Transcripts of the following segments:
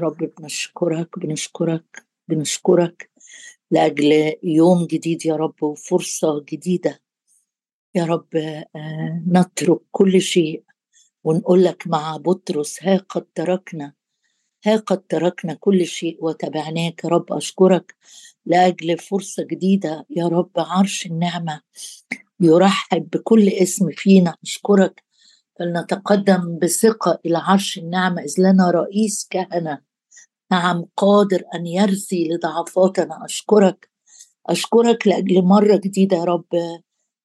رب بنشكرك بنشكرك بنشكرك لأجل يوم جديد يا رب وفرصة جديدة. يا رب آه، نترك كل شيء ونقول لك مع بطرس ها قد تركنا ها قد تركنا كل شيء وتبعناك يا رب أشكرك لأجل فرصة جديدة يا رب عرش النعمة يرحب بكل اسم فينا أشكرك. فلنتقدم بثقة إلى عرش النعمة إذ لنا رئيس كهنة. نعم قادر أن يرثي لضعفاتنا. أشكرك أشكرك لأجل مرة جديدة يا رب.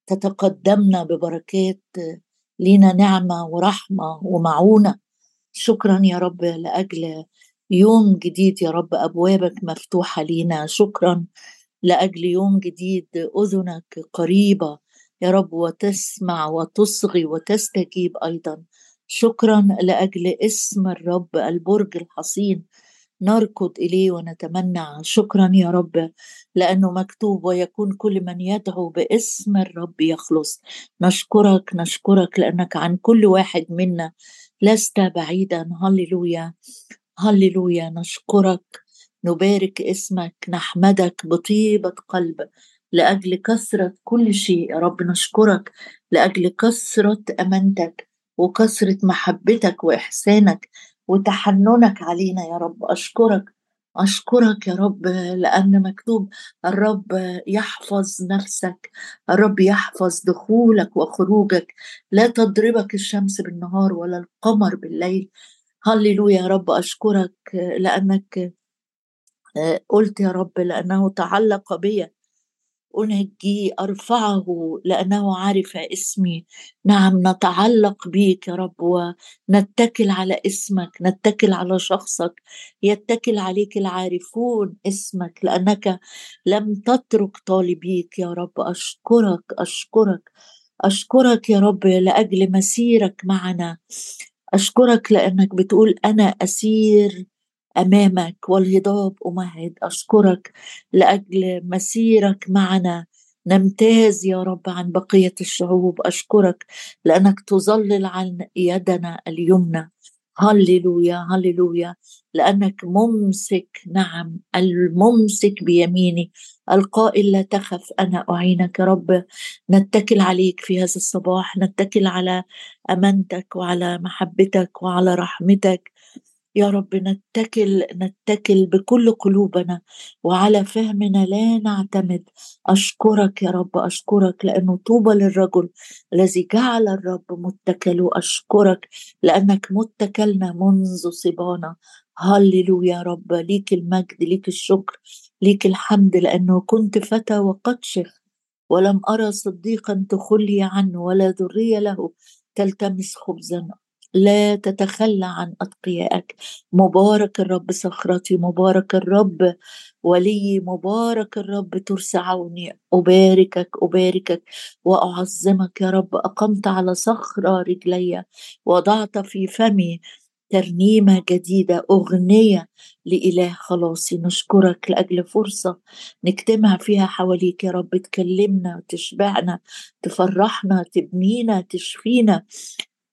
تتقدمنا ببركات لينا نعمة ورحمة ومعونة. شكرا يا رب لأجل يوم جديد يا رب. أبوابك مفتوحة لينا. شكرا لأجل يوم جديد. أذنك قريبة يا رب وتسمع وتصغي وتستجيب أيضا. شكرا لأجل اسم الرب البرج الحصين. نركض إليه ونتمنى شكرا يا رب لأنه مكتوب ويكون كل من يدعو باسم الرب يخلص. نشكرك نشكرك لأنك عن كل واحد منا لست بعيدا. هللويا هللويا. نشكرك نبارك اسمك نحمدك بطيبة قلب لأجل كثرة كل شيء يا رب. نشكرك لأجل كثرة أمانتك وكثرة محبتك وإحسانك وتحننك علينا يا رب. أشكرك أشكرك يا رب لأن مكتوب الرب يحفظ نفسك الرب يحفظ دخولك وخروجك. لا تضربك الشمس بالنهار ولا القمر بالليل. هللويا يا رب أشكرك لأنك قلت يا رب لأنه تعلق بي. أنجيه أرفعه لأنه عرف اسمي. نعم نتعلق بيك يا رب ونتكل على اسمك نتكل على شخصك. يتكل عليك العارفون اسمك لأنك لم تترك طالبيك يا رب. أشكرك أشكرك أشكرك يا رب لأجل مسيرك معنا. أشكرك لأنك بتقول أنا أسير أمامك والهضاب أمهد أشكرك لأجل مسيرك معنا. نمتاز يا رب عن بقية الشعوب. أشكرك لأنك تظلل عن يدنا اليمنى. هللويا هللويا. لأنك ممسك نعم الممسك بيميني. القائل لا تخف أنا أعينك يا رب. نتكل عليك في هذا الصباح. نتكل على أمانتك وعلى محبتك وعلى رحمتك. يا رب نتكل نتكل بكل قلوبنا وعلى فهمنا لا نعتمد. أشكرك يا رب أشكرك لأنه طوبى للرجل الذي جعل الرب متكل. أشكرك لأنك متكلنا منذ صبانا. هللويا يا رب ليك المجد ليك الشكر ليك الحمد لأنه كنت فتى وقد شيخ ولم أرى صديقا تخلي عنه ولا ذرية له تلتمس خبزا. لا تتخلى عن أتقيائك. مبارك الرب صخرتي مبارك الرب ولي مبارك الرب ترسى عوني أباركك أباركك وأعظمك يا رب. أقمت على صخرة رجلي وضعت في فمي ترنيمة جديدة أغنية لإله خلاصي نشكرك لأجل فرصة نجتمع فيها حواليك يا رب. تكلمنا تشبعنا تفرحنا تبنينا تشفينا.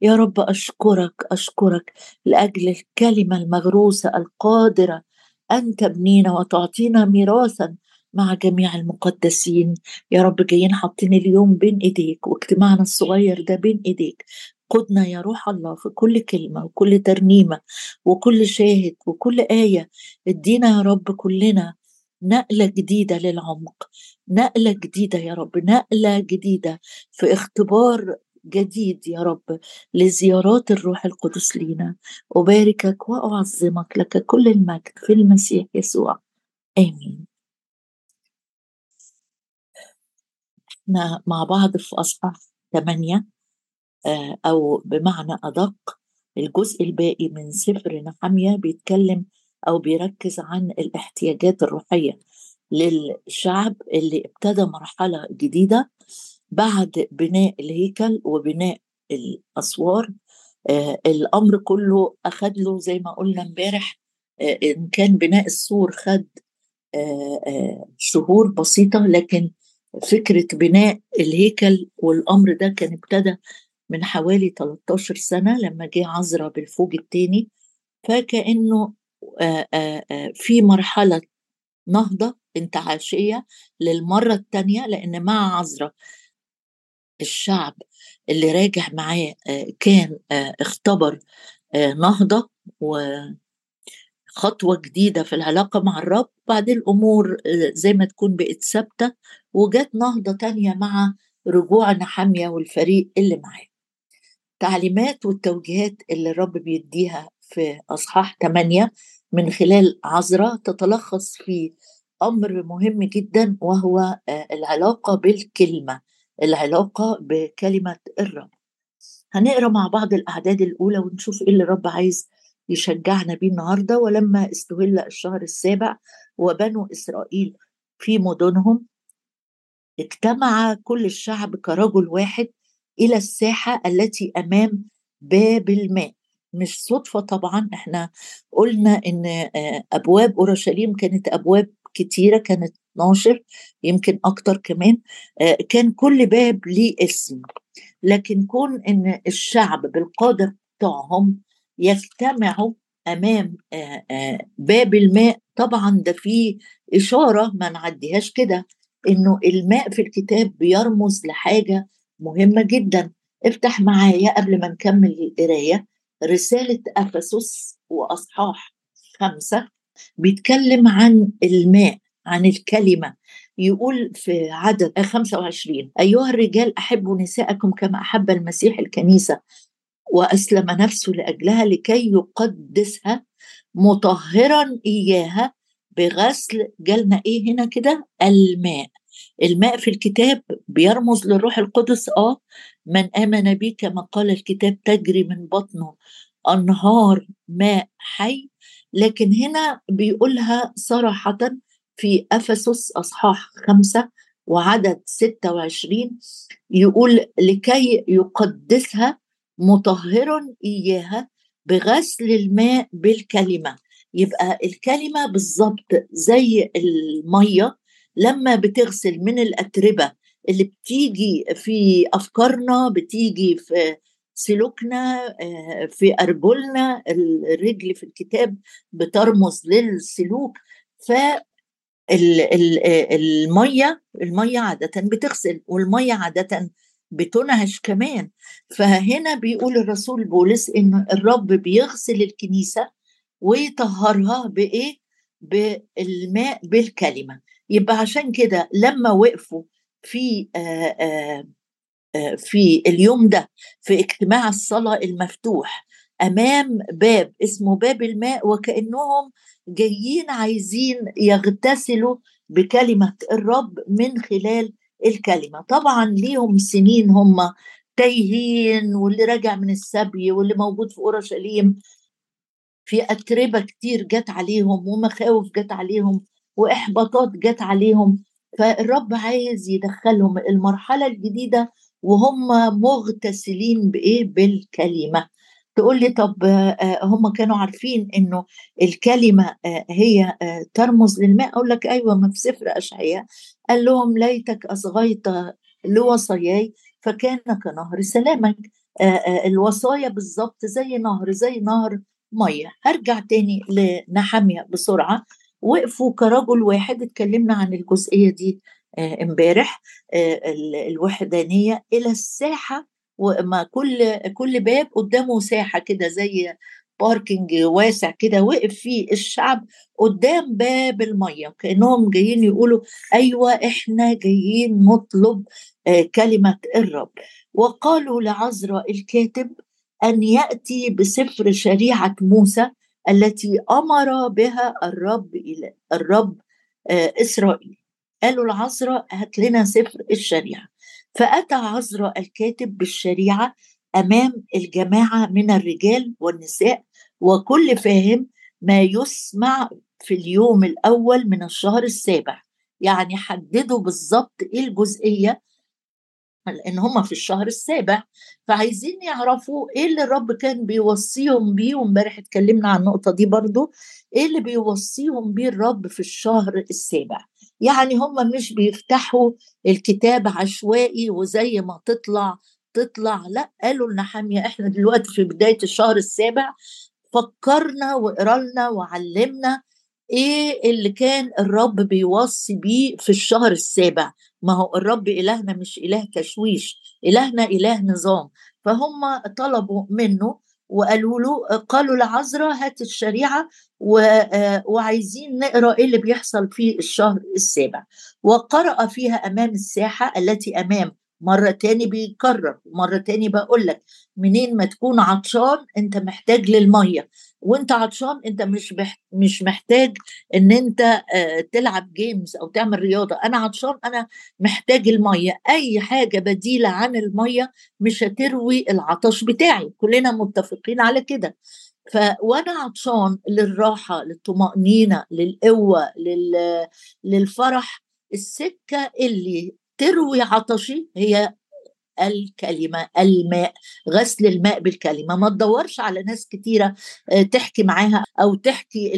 يا رب أشكرك أشكرك لأجل الكلمة المغروسة القادرة. أن تبنينا وتعطينا ميراثا مع جميع المقدسين. يا رب جايين حاطين اليوم بين إيديك واجتماعنا الصغير ده بين إيديك. قدنا يا روح الله في كل كلمة وكل ترنيمة وكل شاهد وكل آية. ادينا يا رب كلنا نقلة جديدة للعمق. نقلة جديدة يا رب نقلة جديدة في اختبار جديد يا رب لزيارات الروح القدس لينا. أباركك وأعظمك لك كل المجد في المسيح يسوع. آمين. إحنا مع بعض في أصحاح ثمانية آه، أو بمعنى أدق الجزء الباقي من سفر نحمية بيتكلم أو بيركز عن الاحتياجات الروحية للشعب اللي ابتدى مرحلة جديدة. بعد بناء الهيكل وبناء الأسوار آه الأمر كله اخذ له زي ما قلنا امبارح آه إن كان بناء السور خد آه آه شهور بسيطة لكن فكرة بناء الهيكل والأمر ده كان ابتدى من حوالي 13 سنة لما جه عزرا بالفوج الثاني فكأنه في مرحلة نهضة انتعاشية للمرة الثانية لأن مع عذراء الشعب اللي راجع معاه كان اختبر نهضة وخطوة جديدة في العلاقة مع الرب. بعدين الأمور زي ما تكون بقت ثابتة وجات نهضة تانية مع رجوع نحامية والفريق اللي معاه. التعليمات والتوجيهات اللي الرب بيديها في أصحاح 8 من خلال عذراء تتلخص في أمر مهم جدا وهو آه، العلاقة بالكلمة. العلاقة بكلمة الرب. هنقرأ مع بعض الأعداد الأولى ونشوف إيه اللي الرب عايز يشجعنا بيه النهارده. ولما استهل الشهر السابع وبنو إسرائيل في مدنهم اجتمع كل الشعب كرجل واحد إلى الساحة التي أمام باب الماء. مش صدفة طبعا إحنا قلنا إن آه، أبواب أورشليم كانت أبواب كتيرة كانت 12 يمكن أكتر كمان آه، كان كل باب ليه اسم. لكن كون إن الشعب بالقادة بتوعهم يجتمعوا أمام آه، باب الماء طبعا ده فيه إشارة ما نعديهاش كده إنه الماء في الكتاب بيرمز لحاجة مهمة جدا. افتح معايا قبل ما نكمل القراية رسالة أفسس وأصحاح خمسة. بيتكلم عن الماء عن الكلمة. يقول في عدد 25 أيها الرجال أحبوا نساءكم كما أحب المسيح الكنيسة وأسلم نفسه لأجلها لكي يقدسها مطهرا إياها بغسل جالنا إيه هنا كده؟ الماء. الماء في الكتاب بيرمز للروح القدس آه من آمن بي كما قال الكتاب تجري من بطنه أنهار ماء حي. لكن هنا بيقولها صراحة في أفسس أصحاح خمسة وعدد 26 يقول لكي يقدسها مطهرا إياها بغسل الماء بالكلمة. يبقى الكلمة بالظبط زي المية لما بتغسل من الأتربة اللي بتيجي في أفكارنا بتيجي في سلوكنا آه، في أرجلنا الرجل في الكتاب بترمز للسلوك ف المية المية عادة بتغسل والمية عادة بتنهش كمان. فهنا بيقول الرسول بولس إن الرب بيغسل الكنيسة ويطهرها بإيه؟ بالماء بالكلمة. يبقى عشان كده لما وقفوا في آآ آآ في اليوم ده في اجتماع الصلاة المفتوح أمام باب اسمه باب الماء وكأنهم جايين عايزين يغتسلوا بكلمة الرب من خلال الكلمة. طبعا ليهم سنين هم تايهين واللي راجع من السبي واللي موجود في أورشليم. في أتربة كتير جت عليهم ومخاوف جت عليهم وإحباطات جت عليهم. فالرب عايز يدخلهم المرحلة الجديدة وهم مغتسلين بإيه؟ بالكلمة. تقول لي طب هم كانوا عارفين إنه الكلمة هي ترمز للماء؟ أقول لك أيوه ما في سفر أشعياء. قال لهم ليتك أصغيت لوصاياي فكان كنهر سلامك. الوصايا بالظبط زي نهر زي نهر مية. هرجع تاني لنحمية بسرعة. وقفوا كرجل واحد اتكلمنا عن الجزئية دي. آه، امبارح آه، الوحدانية إلى الساحة وما كل كل باب قدامه ساحة كده زي باركنج واسع كده وقف فيه الشعب قدام باب المية كانهم جايين يقولوا أيوه إحنا جايين نطلب آه، كلمة الرب. وقالوا لعزرا الكاتب أن يأتي بسفر شريعة موسى التي أمر بها الرب الرب إسرائيل. قالوا العذراء هات لنا سفر الشريعة. فأتى عذراء الكاتب بالشريعة أمام الجماعة من الرجال والنساء وكل فاهم ما يسمع في اليوم الأول من الشهر السابع. يعني حددوا بالظبط إيه الجزئية لأن هم في الشهر السابع. فعايزين يعرفوا إيه اللي الرب كان بيوصيهم بيه وامبارح اتكلمنا عن النقطة دي برضو إيه اللي بيوصيهم بيه الرب في الشهر السابع. يعني هم مش بيفتحوا الكتاب عشوائي وزي ما تطلع تطلع. لا قالوا لنحامية إحنا دلوقتي في بداية الشهر السابع فكرنا واقرا لنا وعلمنا إيه اللي كان الرب بيوصي بيه في الشهر السابع. ما هو الرب إلهنا مش إله تشويش إلهنا إله نظام. فهم طلبوا منه وقالوا له قالوا لعذرا هات الشريعة وعايزين نقرأ إيه اللي بيحصل في الشهر السابع. وقرأ فيها أمام الساحة التي أمام مرة تاني بيكرر مرة تاني بقول لك منين ما تكون عطشان أنت محتاج للمية وأنت عطشان أنت مش مش محتاج إن أنت آه، تلعب جيمز أو تعمل رياضة أنا عطشان أنا محتاج المية أي حاجة بديلة عن المية مش هتروي العطش بتاعي كلنا متفقين على كده. ف وأنا عطشان للراحة للطمأنينة للقوة لل... للفرح السكة اللي تروي عطشي هي الكلمة الماء غسل الماء بالكلمة. ما تدورش على ناس كتيرة آه، تحكي معاها أو تحكي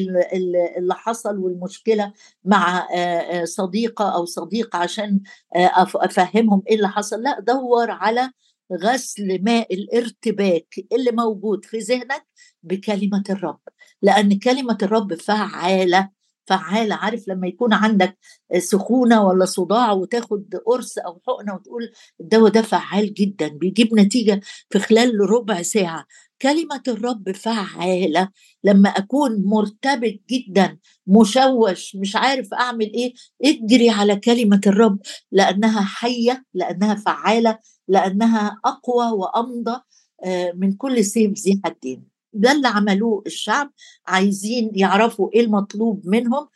اللي حصل والمشكلة مع آه، آه، صديقة أو صديق عشان أفهمهم إيه اللي حصل. لا دور على غسل ماء الارتباك اللي موجود في ذهنك بكلمة الرب. لأن كلمة الرب فعالة. فعالة عارف لما يكون عندك سخونة ولا صداع وتاخد قرص أو حقنة وتقول الدواء ده فعال جدا بيجيب نتيجة في خلال ربع ساعة. كلمة الرب فعالة. لما أكون مرتبك جدا مشوش مش عارف أعمل إيه اجري على كلمة الرب. لأنها حية لأنها فعالة لأنها أقوى وأمضى آه، من كل سيف ذي حدين. ده اللي عملوه الشعب عايزين يعرفوا إيه المطلوب منهم.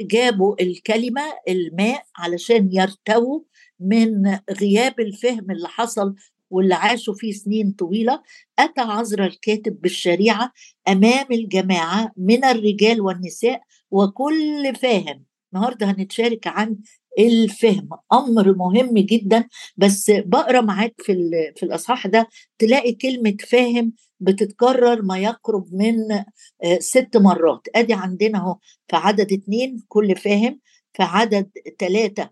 جابوا الكلمة الماء علشان يرتووا من غياب الفهم اللي حصل واللي عاشوا فيه سنين طويلة. اتى عذرا الكاتب بالشريعة أمام الجماعة من الرجال والنساء وكل فاهم. النهارده هنتشارك عن الفهم. أمر مهم جدا بس بقرأ معاك في في الإصحاح ده تلاقي كلمة فاهم بتتكرر ما يقرب من آه، ست مرات. أدي عندنا أهو في عدد اتنين كل فاهم في عدد ثلاثة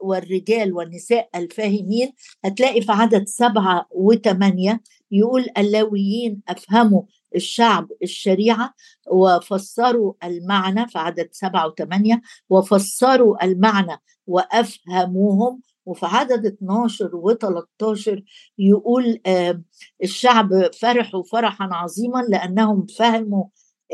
والرجال والنساء الفاهمين هتلاقي في عدد سبعة وثمانية يقول اللاويين أفهموا الشعب الشريعة وفسروا المعنى في عدد سبعة وثمانية وفسروا المعنى وأفهموهم وفي عدد 12 و13 يقول الشعب فرحوا فرحا عظيما لأنهم فهموا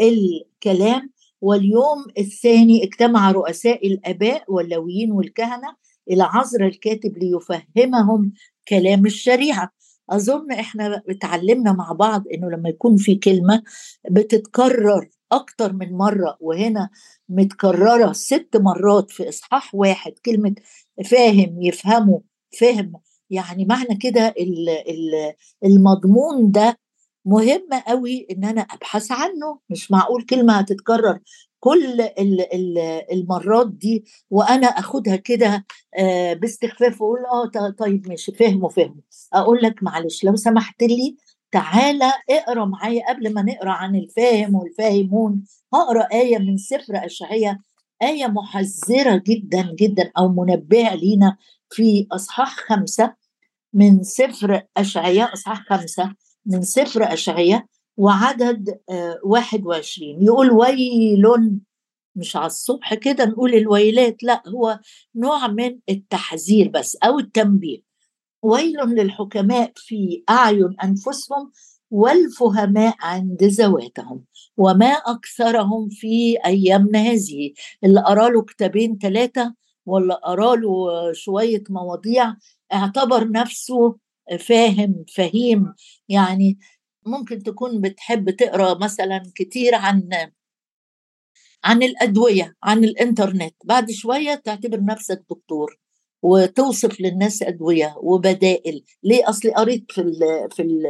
الكلام. واليوم الثاني اجتمع رؤساء الآباء واللويين والكهنة إلى عذر الكاتب ليفهمهم كلام الشريعة. أظن إحنا اتعلمنا مع بعض إنه لما يكون في كلمة بتتكرر أكتر من مرة وهنا متكررة ست مرات في إصحاح واحد كلمة فاهم يفهموا فهم. يعني معنى كده المضمون ده مهم قوي إن أنا أبحث عنه مش معقول كلمة هتتكرر. كل المرات دي وأنا أخدها كده آه، باستخفاف وأقول آه طيب ماشي فهموا فهموا أقول لك معلش لو سمحت لي تعالى اقرأ معايا قبل ما نقرأ عن الفاهم والفاهمون. هقرأ آية من سفر اشعياء آية محذرة جدا جدا أو منبهة لينا في إصحاح خمسة من سفر اشعياء إصحاح خمسة من سفر اشعياء وعدد آه 21 يقول ويل مش على الصبح كده نقول الويلات لا هو نوع من التحذير بس أو التنبيه. ويل للحكماء في أعين أنفسهم والفهماء عند ذواتهم. وما أكثرهم في ايامنا هذه. اللي قرا له كتابين ثلاثة ولا قرا له شوية مواضيع اعتبر نفسه فاهم فهيم. يعني ممكن تكون بتحب تقرأ مثلا كتير عن عن الأدوية عن الإنترنت. بعد شوية تعتبر نفسك دكتور وتوصف للناس أدوية وبدائل. ليه؟ اصلي قريت في ال في ال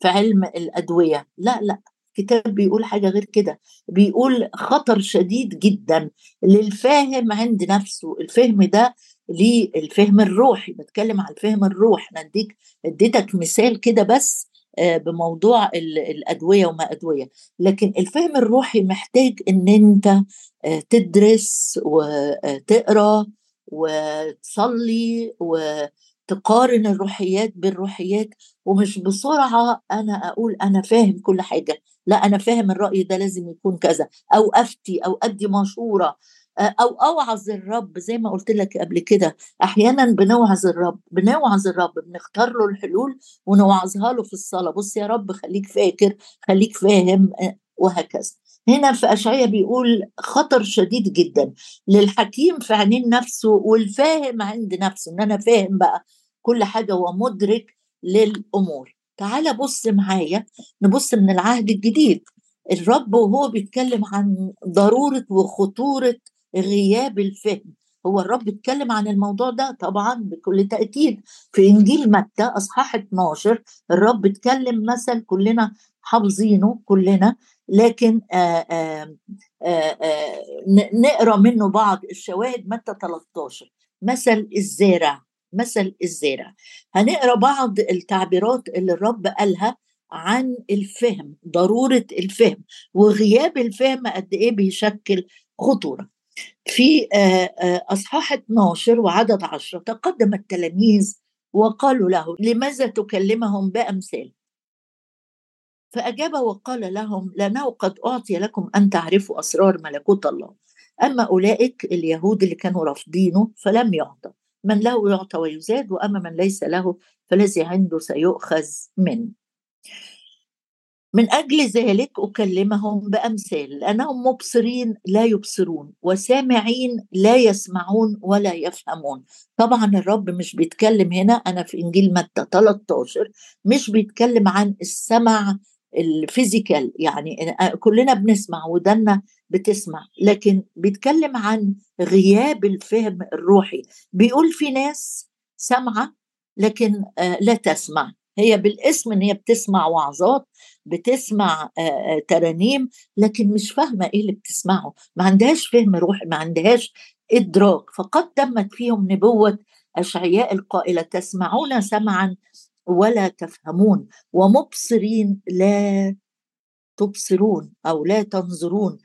في علم الأدوية. لا لا. الكتاب بيقول حاجة غير كده. بيقول خطر شديد جدا للفاهم عند نفسه. الفهم ده للفهم الروحي. بتكلم عن الفهم الروح أنا أديك أديتك مثال كده بس بموضوع الأدوية وما أدوية. لكن الفهم الروحي محتاج إن أنت آه، تدرس وتقرأ وتصلي تقارن الروحيات بالروحيات. ومش بسرعة أنا أقول أنا فاهم كل حاجة. لا أنا فاهم الرأي ده لازم يكون كذا. أو أفتي أو أدي مشورة. أو أوعظ الرب زي ما قلت لك قبل كده. أحيانا بنوعظ الرب بنوعظ الرب بنختار له الحلول ونوعظها له في الصلاة. بص يا رب خليك فاكر خليك فاهم وهكذا. هنا في أشعية بيقول خطر شديد جدا للحكيم في عينين نفسه والفاهم عند نفسه إن أنا فاهم بقى كل حاجة ومدرك للأمور. تعال بص معايا نبص من العهد الجديد. الرب وهو بيتكلم عن ضرورة وخطورة غياب الفهم. هو الرب اتكلم عن الموضوع ده طبعا بكل تأكيد. في إنجيل متى أصحاح 12 الرب اتكلم مثل كلنا حافظينه كلنا لكن آآ آآ آآ نقرأ منه بعض الشواهد متى 13 مثل الزارع مثل الزارع. هنقرأ بعض التعبيرات اللي الرب قالها عن الفهم ضرورة الفهم وغياب الفهم قد إيه بيشكل خطورة. في أصحاح 12 وعدد 10 تقدم التلاميذ وقالوا له لماذا تكلمهم بأمثال؟ فأجاب وقال لهم لأنه قد أعطي لكم أن تعرفوا أسرار ملكوت الله. أما أولئك اليهود اللي كانوا رافضينه فلم يعطى. من له يعطى ويزاد وأما من ليس له فالذي عنده سيؤخذ منه. من أجل ذلك أكلمهم بأمثال لأنهم مبصرين لا يبصرون وسامعين لا يسمعون ولا يفهمون. طبعا الرب مش بيتكلم هنا أنا في إنجيل متى 13 مش بيتكلم عن السمع الفيزيكال يعني كلنا بنسمع ودنا بتسمع لكن بيتكلم عن غياب الفهم الروحي. بيقول في ناس سامعة لكن لا تسمع. هي بالاسم إن هي بتسمع وعظات بتسمع ترانيم لكن مش فاهمة إيه اللي بتسمعه. ما عندهاش فهم روحي ما عندهاش إدراك. فقد تمت فيهم نبوة أشعياء القائلة تسمعون سمعا ولا تفهمون ومبصرين لا تبصرون أو لا تنظرون.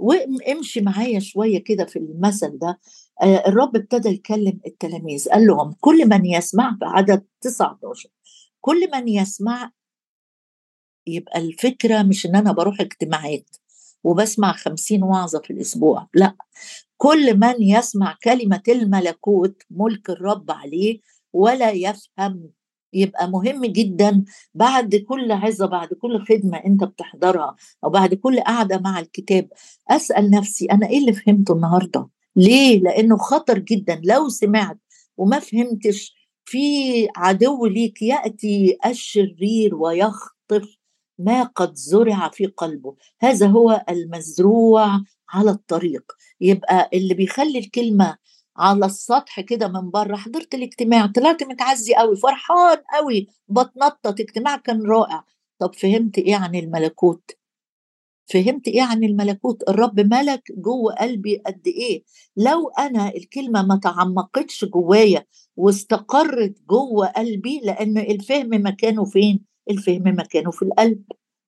وامشي معايا شوية كده في المثل ده. الرب ابتدى يكلم التلاميذ قال لهم كل من يسمع في عدد 19 كل من يسمع يبقى الفكرة مش إن أنا بروح اجتماعات وبسمع خمسين وعظة في الأسبوع لأ كل من يسمع كلمة الملكوت ملك الرب عليه ولا يفهم يبقى مهم جدا بعد كل عظة بعد كل خدمة أنت بتحضرها أو بعد كل قعدة مع الكتاب أسأل نفسي أنا إيه اللي فهمته النهارده؟ ليه؟ لأنه خطر جدا لو سمعت وما فهمتش في عدو ليك يأتي الشرير ويخطف ما قد زرع في قلبه. هذا هو المزروع على الطريق. يبقى اللي بيخلي الكلمة على السطح كده من بره حضرت الاجتماع طلعت متعزي قوي فرحان قوي بتنطط اجتماع كان رائع. طب فهمت إيه عن الملكوت؟ فهمت إيه عن الملكوت؟ الرب ملك جوه قلبي قد إيه؟ لو أنا الكلمة ما تعمقتش جوايا واستقرت جوه قلبي لأن الفهم مكانه فين؟ الفهم مكانه في القلب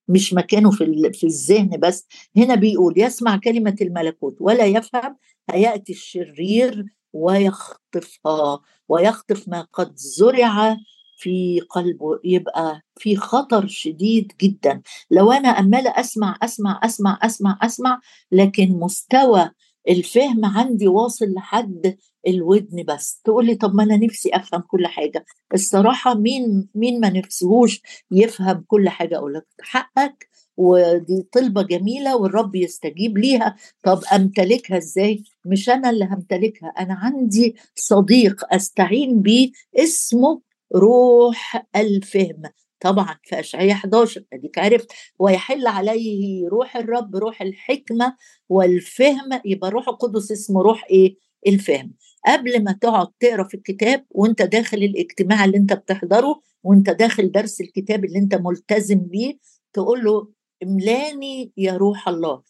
مش مكانه في في الذهن بس. هنا بيقول يسمع كلمة الملكوت ولا يفهم هيأتي الشرير ويخطفها ويخطف ما قد زرع في قلبه يبقى في خطر شديد جدا. لو أنا عماله أسمع أسمع أسمع أسمع أسمع لكن مستوى الفهم عندي واصل لحد الودن بس. تقول لي طب ما أنا نفسي أفهم كل حاجة. الصراحة مين مين ما نفسهوش يفهم كل حاجة؟ أقول لك حقك ودي طلبة جميلة والرب يستجيب ليها. طب أمتلكها إزاي؟ مش أنا اللي همتلكها أنا عندي صديق أستعين بيه اسمه روح الفهم. طبعا في أشعية 11 أديك عرفت ويحل عليه روح الرب روح الحكمة والفهم يبقى روح القدس اسمه روح إيه؟ الفهم. قبل ما تقعد تقرأ في الكتاب وأنت داخل الاجتماع اللي أنت بتحضره وأنت داخل درس الكتاب اللي أنت ملتزم بيه تقول له املأني يا روح الله.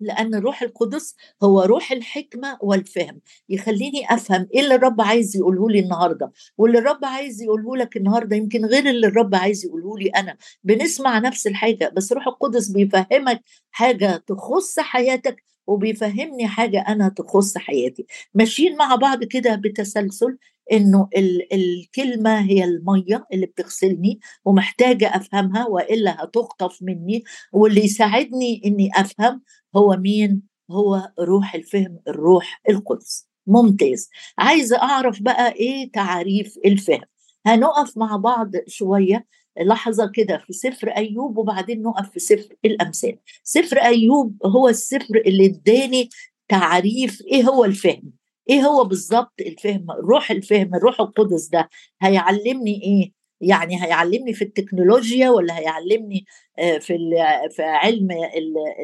لأن الروح القدس هو روح الحكمة والفهم. يخليني أفهم إيه اللي الرب عايز يقوله لي النهاردة. واللي الرب عايز يقوله لك النهاردة يمكن غير اللي الرب عايز يقوله لي أنا. بنسمع نفس الحاجة بس روح القدس بيفهمك حاجة تخص حياتك وبيفهمني حاجة أنا تخص حياتي. ماشيين مع بعض كده بتسلسل إنه الكلمة هي المية اللي بتغسلني ومحتاجة أفهمها وإلا هتخطف مني واللي يساعدني إني أفهم هو مين؟ هو روح الفهم الروح القدس. ممتاز. عايزة أعرف بقى إيه تعريف الفهم؟ هنقف مع بعض شوية لحظة كده في سفر أيوب وبعدين نقف في سفر الأمثال. سفر أيوب هو السفر اللي اداني تعريف إيه هو الفهم؟ إيه هو بالظبط الفهم روح الفهم الروح القدس ده هيعلمني إيه؟ يعني هيعلمني في التكنولوجيا ولا هيعلمني آه، في في علم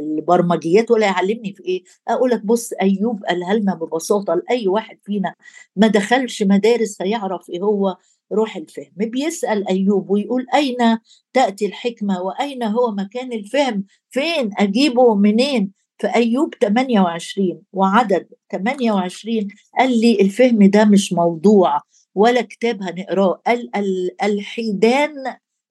البرمجيات ولا يعلمني في إيه؟ أقول لك بص أيوب قالها لنا ببساطة لأي واحد فينا ما دخلش مدارس هيعرف إيه هو روح الفهم. بيسأل أيوب ويقول أين تأتي الحكمة وأين هو مكان الفهم؟ فين؟ أجيبه منين؟ في أيوب 28 وعدد 28 قال لي الفهم ده مش موضوع ولا كتاب هنقراه قال الحيدان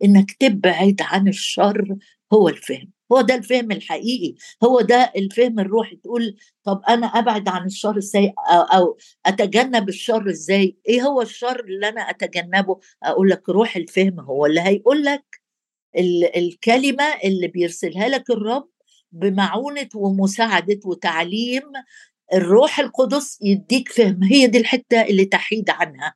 إنك تبعد عن الشر هو الفهم هو ده الفهم الحقيقي هو ده الفهم الروحي تقول طب أنا أبعد عن الشر إزاي؟ أو أتجنب الشر إزاي؟ إيه هو الشر اللي أنا أتجنبه؟ أقول لك روح الفهم هو اللي هيقول لك الكلمة اللي بيرسلها لك الرب بمعونة ومساعدة وتعليم الروح القدس يديك فهم. هي دي الحتة اللي تحيد عنها.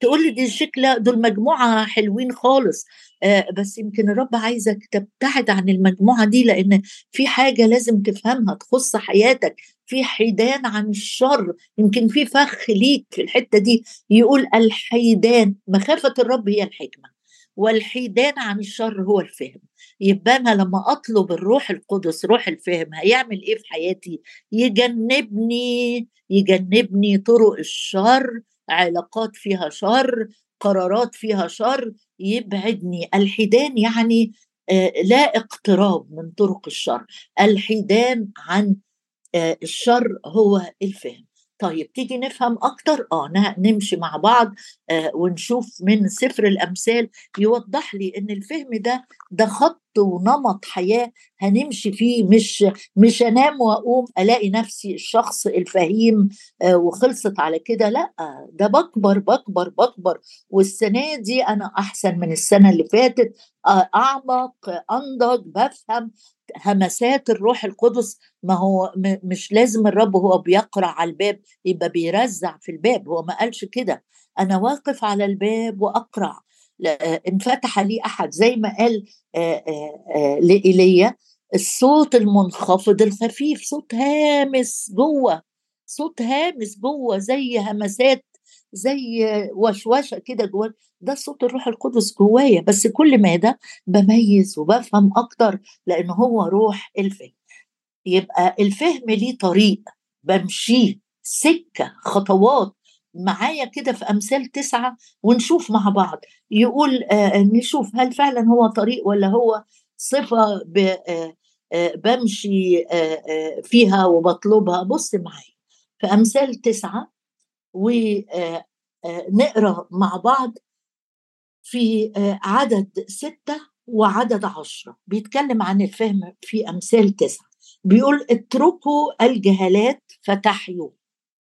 تقول لي دي شكلة دول مجموعة حلوين خالص. آه بس يمكن الرب عايزك تبتعد عن المجموعة دي لأن في حاجة لازم تفهمها تخص حياتك. في حيدان عن الشر. يمكن في فخ ليك في الحتة دي. يقول الحيدان. مخافة الرب هي الحكمة. والحيدان عن الشر هو الفهم. يبقى أنا لما أطلب الروح القدس روح الفهم هيعمل إيه في حياتي؟ يجنبني يجنبني طرق الشر علاقات فيها شر قرارات فيها شر يبعدني. الحيدان يعني آه، لا اقتراب من طرق الشر. الحيدان عن آه، الشر هو الفهم. طيب تيجي نفهم أكتر؟ آه نمشي مع بعض آه ونشوف من سفر الأمثال يوضح لي إن الفهم ده ده خط ونمط حياة هنمشي فيه مش مش أنام وأقوم ألاقي نفسي الشخص الفهيم آه وخلصت على كده. لأ ده بكبر بكبر بكبر. والسنة دي أنا أحسن من السنة اللي فاتت آه أعمق أنضج بفهم. همسات الروح القدس ما هو مش لازم الرب هو بيقرع على الباب يبقى بيرزع في الباب هو ما قالش كده. أنا واقف على الباب واقرع انفتح لي أحد. زي ما قال لإيليا الصوت المنخفض الخفيف صوت هامس جوه صوت هامس جوه زي همسات زي وشوشة كده جوه ده صوت الروح القدس جوايا بس كل ما ده بميز وبفهم أكتر لأن هو روح الفهم. يبقى الفهم ليه طريق بمشيه. سكة خطوات. معايا كده في أمثال تسعة ونشوف مع بعض. يقول آه نشوف هل فعلا هو طريق ولا هو صفة ب آه آه بمشي آه آه فيها وبطلبها. بص معايا. في أمثال تسعة ونقرا آه، آه، مع بعض في آه، عدد ستة وعدد عشرة. بيتكلم عن الفهم في أمثال تسعة. بيقول اتركوا الجهالات فتحيوا.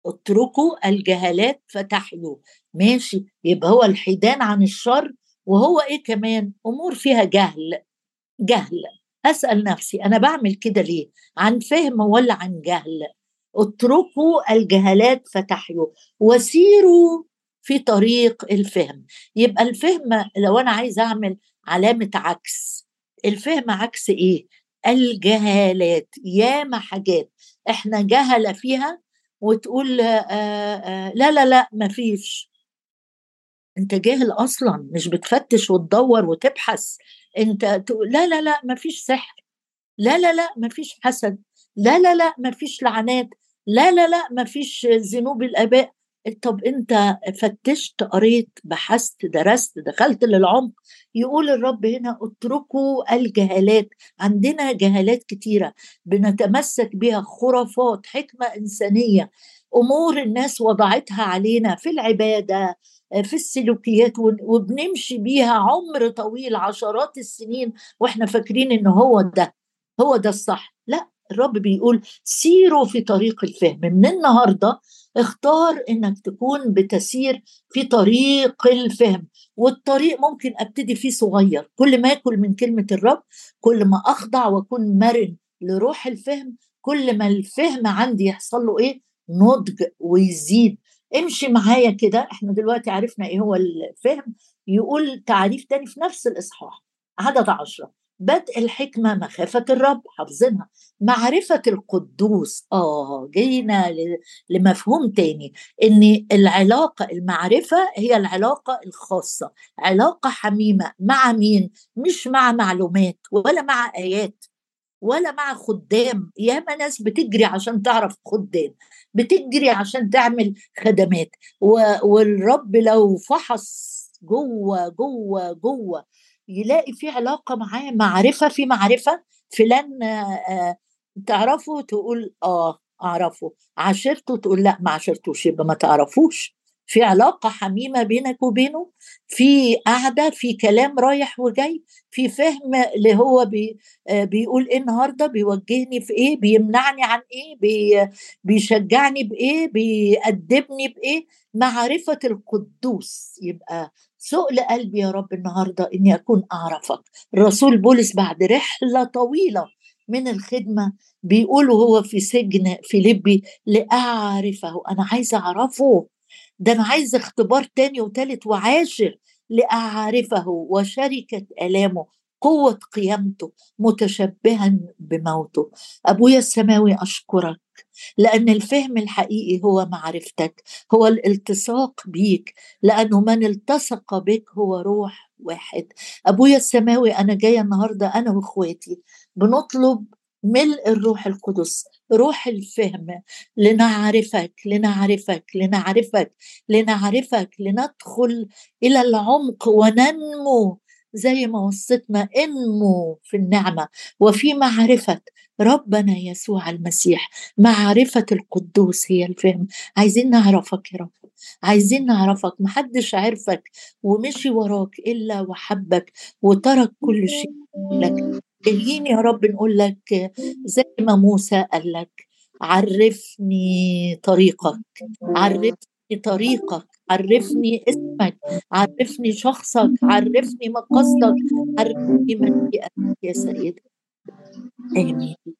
اتركوا الجهالات فتحيوا. ماشي. يبقى هو الحيدان عن الشر وهو إيه كمان؟ أمور فيها جهل جهل. أسأل نفسي أنا بعمل كده ليه؟ عن فهم ولا عن جهل؟ اتركوا الجهالات فتحيوا. وسيروا في طريق الفهم. يبقى الفهم لو أنا عايز أعمل علامة عكس الفهم عكس إيه؟ الجهالات. ياما حاجات. إحنا جهلة فيها وتقول آآ آآ لا لا لا مفيش أنت جاهل أصلا. مش بتفتش وتدور وتبحث. أنت تقول لا لا لا مفيش سحر. لا لا لا مفيش حسد. لا لا لا مفيش لعنات. لا لا لا ما فيش ذنوب الاباء طب أنت فتشت قريت بحثت درست دخلت للعمق يقول الرب هنا اتركوا الجهالات. عندنا جهالات كتيرة بنتمسك بها خرافات حكمة إنسانية. أمور الناس وضعتها علينا في العبادة في السلوكيات وبنمشي بيها عمر طويل عشرات السنين وإحنا فاكرين إن هو ده هو ده الصح. الرب بيقول سيروا في طريق الفهم. من النهارده اختار إنك تكون بتسير في طريق الفهم. والطريق ممكن أبتدي فيه صغير. كل ما اكل من كلمة الرب كل ما أخضع وأكون مرن لروح الفهم كل ما الفهم عندي يحصل له إيه؟ نضج ويزيد. امشي معايا كده. إحنا دلوقتي عرفنا إيه هو الفهم. يقول تعريف تاني في نفس الإصحاح. عدد عشرة. بدء الحكمة مخافة الرب حافظينها. معرفة القدوس آه جينا لمفهوم تاني إن العلاقة المعرفة هي العلاقة الخاصة علاقة حميمة مع مين؟ مش مع معلومات ولا مع آيات ولا مع خدام. ياما ناس بتجري عشان تعرف خدام بتجري عشان تعمل خدمات. والرب لو فحص جوه جوه جوه يلاقي في علاقة معاه معرفة في معرفة فلان تعرفه؟ تقول آه أعرفه. عاشرته؟ تقول لأ ما عاشرتوش يبقى ما تعرفوش. في علاقة حميمة بينك وبينه في قعدة في كلام رايح وجاي في فهم اللي هو بي بيقول إيه النهاردة بيوجهني في إيه بيمنعني عن إيه بي بيشجعني بإيه بيأدبني بإيه؟ معرفة القدوس. يبقى سؤل قلبي يا رب النهاردة إني أكون أعرفك. الرسول بولس بعد رحلة طويلة من الخدمة بيقول هو في سجن فيليبي لأعرفه أنا عايزة أعرفه. ده أنا عايز اختبار تاني وتالت وعاشر لأعرفه وشركة آلامه قوة قيامته متشبها بموته. أبويا السماوي أشكرك لأن الفهم الحقيقي هو معرفتك هو الالتصاق بيك لأنه من التصق بك هو روح واحد. أبويا السماوي أنا جاية النهاردة أنا وإخواتي بنطلب ملء الروح القدس روح الفهم لنعرفك لنعرفك لنعرفك لنعرفك لندخل إلى العمق وننمو زي ما وصيتنا انمو في النعمة. وفي معرفة ربنا يسوع المسيح معرفة القدوس هي الفهم. عايزين نعرفك يا رب عايزين نعرفك. محدش عرفك ومشي وراك إلا وحبك وترك كل شيء لك. جايين يا رب نقول لك زي ما موسى قال لك عرفني طريقك عرفني طريقك عرفني اسمك عرفني شخصك عرفني مقصدك عرفني مشيئتك يا سيدي. آمين.